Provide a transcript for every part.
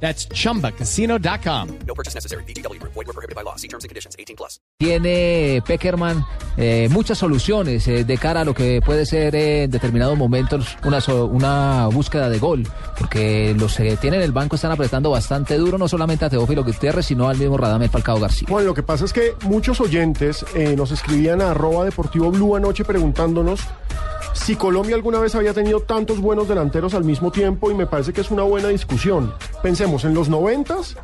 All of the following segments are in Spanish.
That's chumbacasino.com. No purchase necessary. BGW. Void were prohibited by law. See terms and conditions. 18 plus. Tiene Peckerman eh, muchas soluciones eh, de cara a lo que puede ser eh, en determinados momentos una, so- una búsqueda de gol, porque los que tienen el banco están apretando bastante duro, no solamente a Teófilo Gutiérrez, sino al mismo Radamel Falcao García. Bueno, lo que pasa es que muchos oyentes eh, nos escribían a arroba deportivo blue anoche preguntándonos si Colombia alguna vez había tenido tantos buenos delanteros al mismo tiempo y me parece que es una buena discusión. Pensemos, en los noventas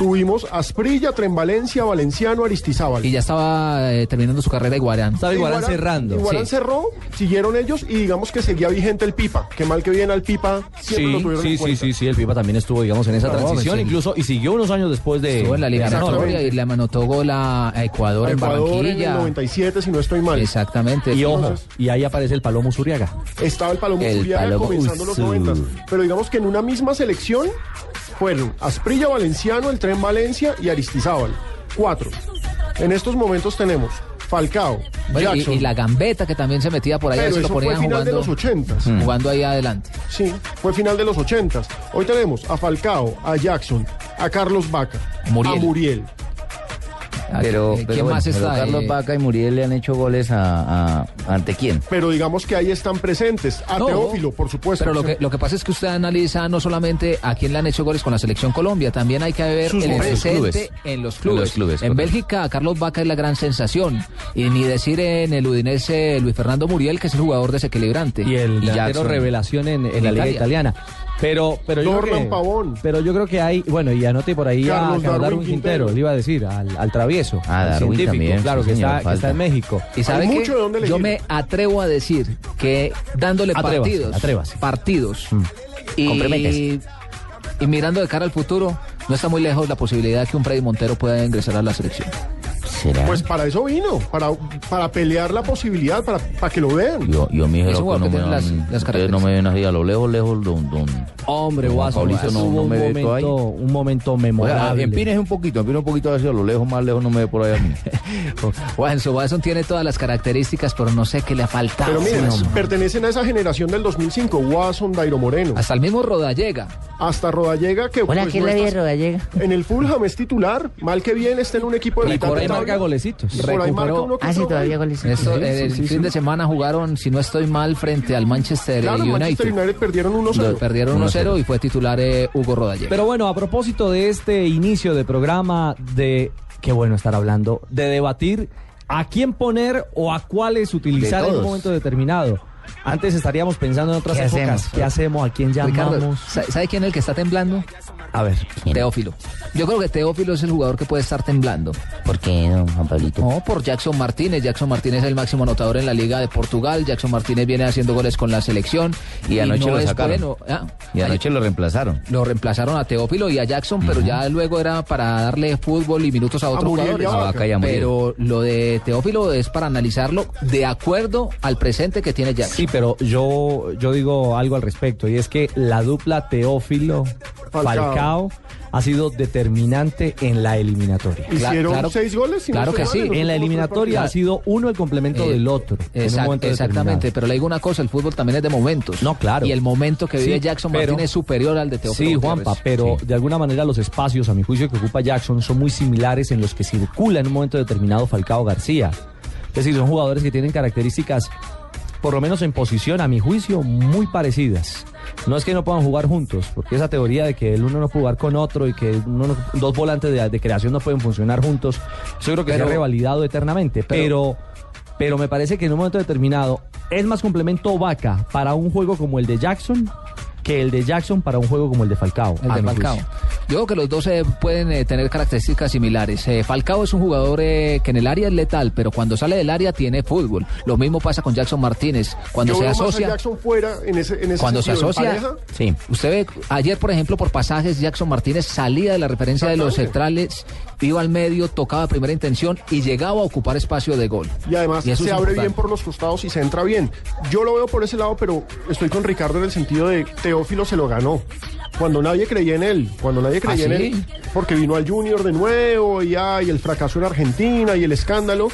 tuvimos Asprilla, Tren Valencia, Valenciano, Aristizábal. Y ya estaba eh, terminando su carrera Iguarán. Estaba Iguarán cerrando. Iguarán Sí. cerró, siguieron ellos y digamos que seguía vigente el Pipa. Qué mal que bien al Pipa siempre lo Sí, tuvieron en sí, sí, sí, el Pipa también estuvo, digamos, en esa Claro, transición, sí. incluso, y siguió unos años después de... Estuvo en la Exactamente. y le anotó gol a a Ecuador, en Ecuador en el Barranquilla. 97, si no estoy mal. Exactamente. Y ojo, y ahí aparece el Palomo Zuriaga. Estaba el Palomo El Zuriaga Palomo comenzando los Usu. noventas. Pero digamos que en una misma selección fueron Asprilla Valenciano, el Tren Valencia y Aristizábal. Cuatro. En estos momentos tenemos Falcao, Bueno, y, Jackson. y la gambeta que también se metía por ahí, pero veces lo eso fue ponían final de jugando, los ochentas. jugando ahí adelante. Sí, fue final de los ochentas. Hoy tenemos a Falcao, a Jackson, a Carlos Vaca, Muriel. a Muriel. Pero, pero ¿Quién bueno, más pero está? Carlos Eh, Vaca y Muriel le han hecho goles a, a- ante quién. Pero digamos que ahí están presentes. A No, Teófilo, por supuesto. Pero lo que, lo que pasa es que usted analiza no solamente a quién le han hecho goles con la selección Colombia, también hay que ver Sus el presente clubes. en los clubes. En los clubes, En. Bélgica, Carlos Vaca es la gran sensación. Y ni decir en el Udinese Luis Fernando Muriel, que es el jugador desequilibrante. Y el delantero revelación en, en la Liga Italia. Italiana. Pero, pero yo creo que, Pavón. Pero yo creo que hay, bueno, y anote por ahí Carlos a Carlos Darwin Darwin Quintero, Quintero. le iba a decir, al, al travieso, Ah, al Darwin científico, también, claro, sí, que, señor, está, que falta. está en México. Y sabe Hay que mucho de dónde yo me atrevo a decir que dándole Atrévase, partidos, atrévase. partidos y, Comprométase. y mirando de cara al futuro, no está muy lejos la posibilidad que un Freddy Montero pueda ingresar a la selección. ¿Será? Pues para eso vino, para, para pelear la posibilidad, para, para que lo vean. yo, yo mi no me las- las ustedes no me ven así a lo lejos, lejos, don, don. Hombre, Guaso, no- me un, ve todo ahí. momento, un momento O sea, memorable. empines un poquito, empines un poquito hacia lo lejos, más lejos no me ve por ahí a mí. Watson, Watson tiene todas las características, pero no sé qué le ha faltado. Pero miren, Sí, no. pertenecen a esa generación del 2005, Watson, Dairo Moreno, Hasta el mismo Rodallega. hasta Rodallega que Hola, pues, ¿quién no la está- vida Rodallega? en el Fulham es titular, mal que bien está en un equipo de Y marca golecitos. Recuperó- Ah, sí, todavía gol. goles. Esto, Sí, el sí, sí, fin sí. de semana jugaron, si no estoy mal, frente al Manchester Claro, United. Manchester United perdieron Lo 1-0. Perdieron 1-0 y fue titular eh, Hugo Rodallega. Pero bueno, a propósito de este inicio de programa, de qué bueno estar hablando, de debatir a quién poner o a cuáles utilizar en un momento determinado. Antes estaríamos pensando en otras ¿Qué épocas. hacemos? ¿Qué hacemos? ¿A quién llamamos? Ricardo, ¿sa- ¿sabe quién es el que está temblando? A ver. ¿Quién? Teófilo. Yo creo que Teófilo es el jugador que puede estar temblando. ¿Por qué, don Juan Pablito? No, por Jackson Martínez. Jackson Martínez es el máximo anotador en la Liga de Portugal. Jackson Martínez viene haciendo goles con la selección. Y anoche no lo sacaron. bueno. Ah, Y anoche lo reemplazaron. Lo reemplazaron a Teófilo y a Jackson, pero ya luego era para darle fútbol y minutos a otros Muriel y jugadores. Pero lo de Teófilo es para analizarlo de acuerdo al presente que tiene Jackson. Sí, pero yo, yo digo algo al respecto y es que la dupla Teófilo Falcao. Falcao, ha sido determinante en la eliminatoria. Hicieron claro- seis goles. no claro que sí. En la eliminatoria ha sido uno el complemento Eh, del otro. en un Exact- exactamente, pero le digo una cosa, el fútbol también es de momentos. No, claro. Y el momento que vive Sí, Jackson pero- Martínez es superior al de Teófilo. Sí, Gutiérrez. Juanpa, pero de alguna manera los espacios, a mi juicio, que ocupa Jackson son muy similares en los que circula en un momento determinado Falcao García. Es decir, son jugadores que tienen características, por lo menos en posición, a mi juicio, muy parecidas. No es que no puedan jugar juntos, porque esa teoría de que el uno no puede jugar con otro y que uno no- dos volantes de, de creación no pueden funcionar juntos, yo creo que Pero- se ha revalidado eternamente. Pero, pero me parece que en un momento determinado es más complemento Vaca para un juego como el de Jackson que el de Jackson para un juego como el de Falcao. El a de mi Falcao. juicio. Yo creo que los dos eh, pueden eh, tener características similares. Eh, Falcao es un jugador eh, que en el área es letal, pero cuando sale del área tiene fútbol. Lo mismo pasa con Jackson Martínez. Cuando Yo se asocia, Jackson fuera en ese, en ese cuando se sentido, asocia, Sí. usted ve ayer, por ejemplo, por pasajes, Jackson Martínez salía de la referencia de los centrales iba al medio, tocaba primera intención y llegaba a ocupar espacio de gol. Y además se abre importante. bien por los costados y se entra bien. Yo lo veo por ese lado, pero estoy con Ricardo en el sentido de Teófilo se lo ganó. Cuando nadie creía en él, cuando nadie creía ¿Ah, en sí? él, porque vino al Junior de nuevo y, ay, el fracaso en Argentina y el escándalo.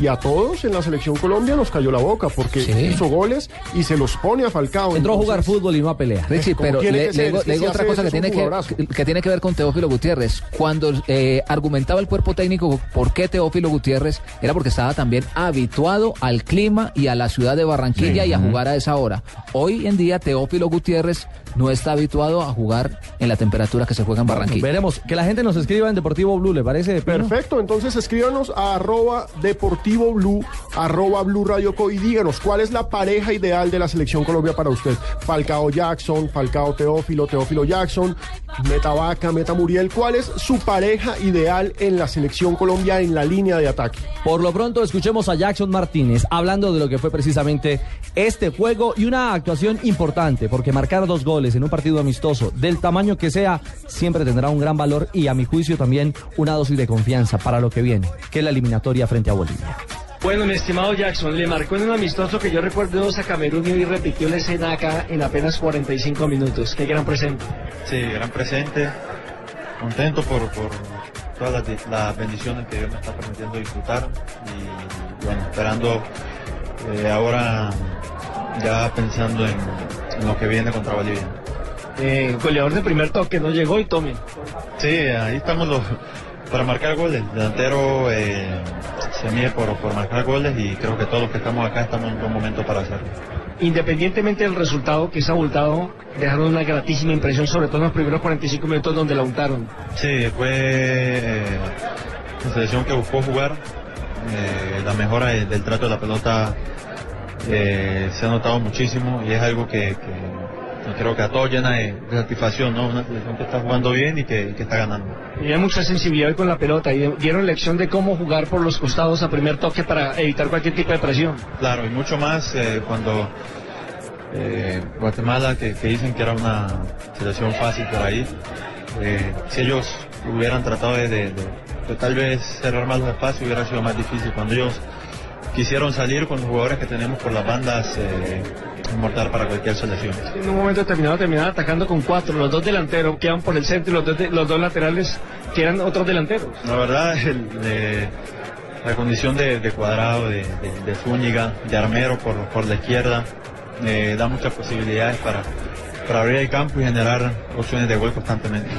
Y a todos en la selección Colombia nos cayó la boca porque Sí. hizo goles y se los pone a Falcao. Entró a jugar fútbol y no a pelear. Richie, como pero le, digo- otra cosa que tiene que, que tiene que ver con Teófilo Gutiérrez. Cuando eh, argumentaba el cuerpo técnico por qué Teófilo Gutiérrez era porque estaba también habituado al clima y a la ciudad de Barranquilla y a jugar a esa hora. Hoy en día Teófilo Gutiérrez no está habituado a jugar en la temperatura que se juega en Barranquilla. Veremos. Que la gente nos escriba en Deportivo Blue, ¿le parece? Perfecto, entonces escríbanos a arroba deportivo blue, arroba blue radio co y díganos cuál es la pareja ideal de la selección Colombia para usted. Falcao Jackson, Falcao Teófilo, Teófilo Jackson, Meta Vaca, Meta Muriel. ¿Cuál es su pareja ideal en la selección Colombia en la línea de ataque? Por lo pronto escuchemos a Jackson Martínez hablando de lo que fue precisamente este juego y una actuación importante, porque marcar dos goles en un partido amistoso, del tamaño que sea, siempre tendrá un gran valor y a mi juicio también una dosis de confianza para lo que viene, que es la eliminatoria frente a Bolivia. Bueno, mi estimado Jackson, le marcó en un amistoso que yo recuerdo a Camerún y repitió la escena acá en apenas 45 minutos. Qué gran presente. Sí, gran presente, contento por, por todas las, di- las bendiciones que Dios me está permitiendo disfrutar y bueno, esperando eh, ahora ya pensando en, en lo que viene contra Bolivia. Eh, goleador de primer toque, no llegó y tome. Sí, ahí estamos los, para marcar goles. El delantero eh, se mide por, por marcar goles y creo que todos los que estamos acá estamos en un buen momento para hacerlo. Independientemente del resultado que es abultado, dejaron una gratísima impresión, sobre todo en los primeros 45 minutos donde la untaron. Sí, fue eh, una selección que buscó jugar. eh, la mejora de- del trato de la pelota eh, se ha notado muchísimo y es algo que, que- creo que a todos llena de, de satisfacción, ¿no? Una selección que está jugando bien y que, que está ganando. Tenía mucha sensibilidad con la pelota y dieron lección de cómo jugar por los costados a primer toque para evitar cualquier tipo de presión. Claro, y mucho más eh, cuando eh, Guatemala, que, que dicen que era una selección fácil por ahí, eh, si ellos hubieran tratado de, de- de- de tal vez cerrar más los espacios, hubiera sido más difícil. Cuando ellos quisieron salir con los jugadores que tenemos por las bandas, eh, mortal para cualquier selección. En un momento determinado terminaron atacando con cuatro, los dos delanteros quedan por el centro y los dos, de- los dos laterales que eran otros delanteros. La verdad, el- eh, la condición de, de cuadrado, de, de- de Zúñiga, de Armero por, por la izquierda, eh, da muchas posibilidades para, para abrir el campo y generar opciones de gol constantemente.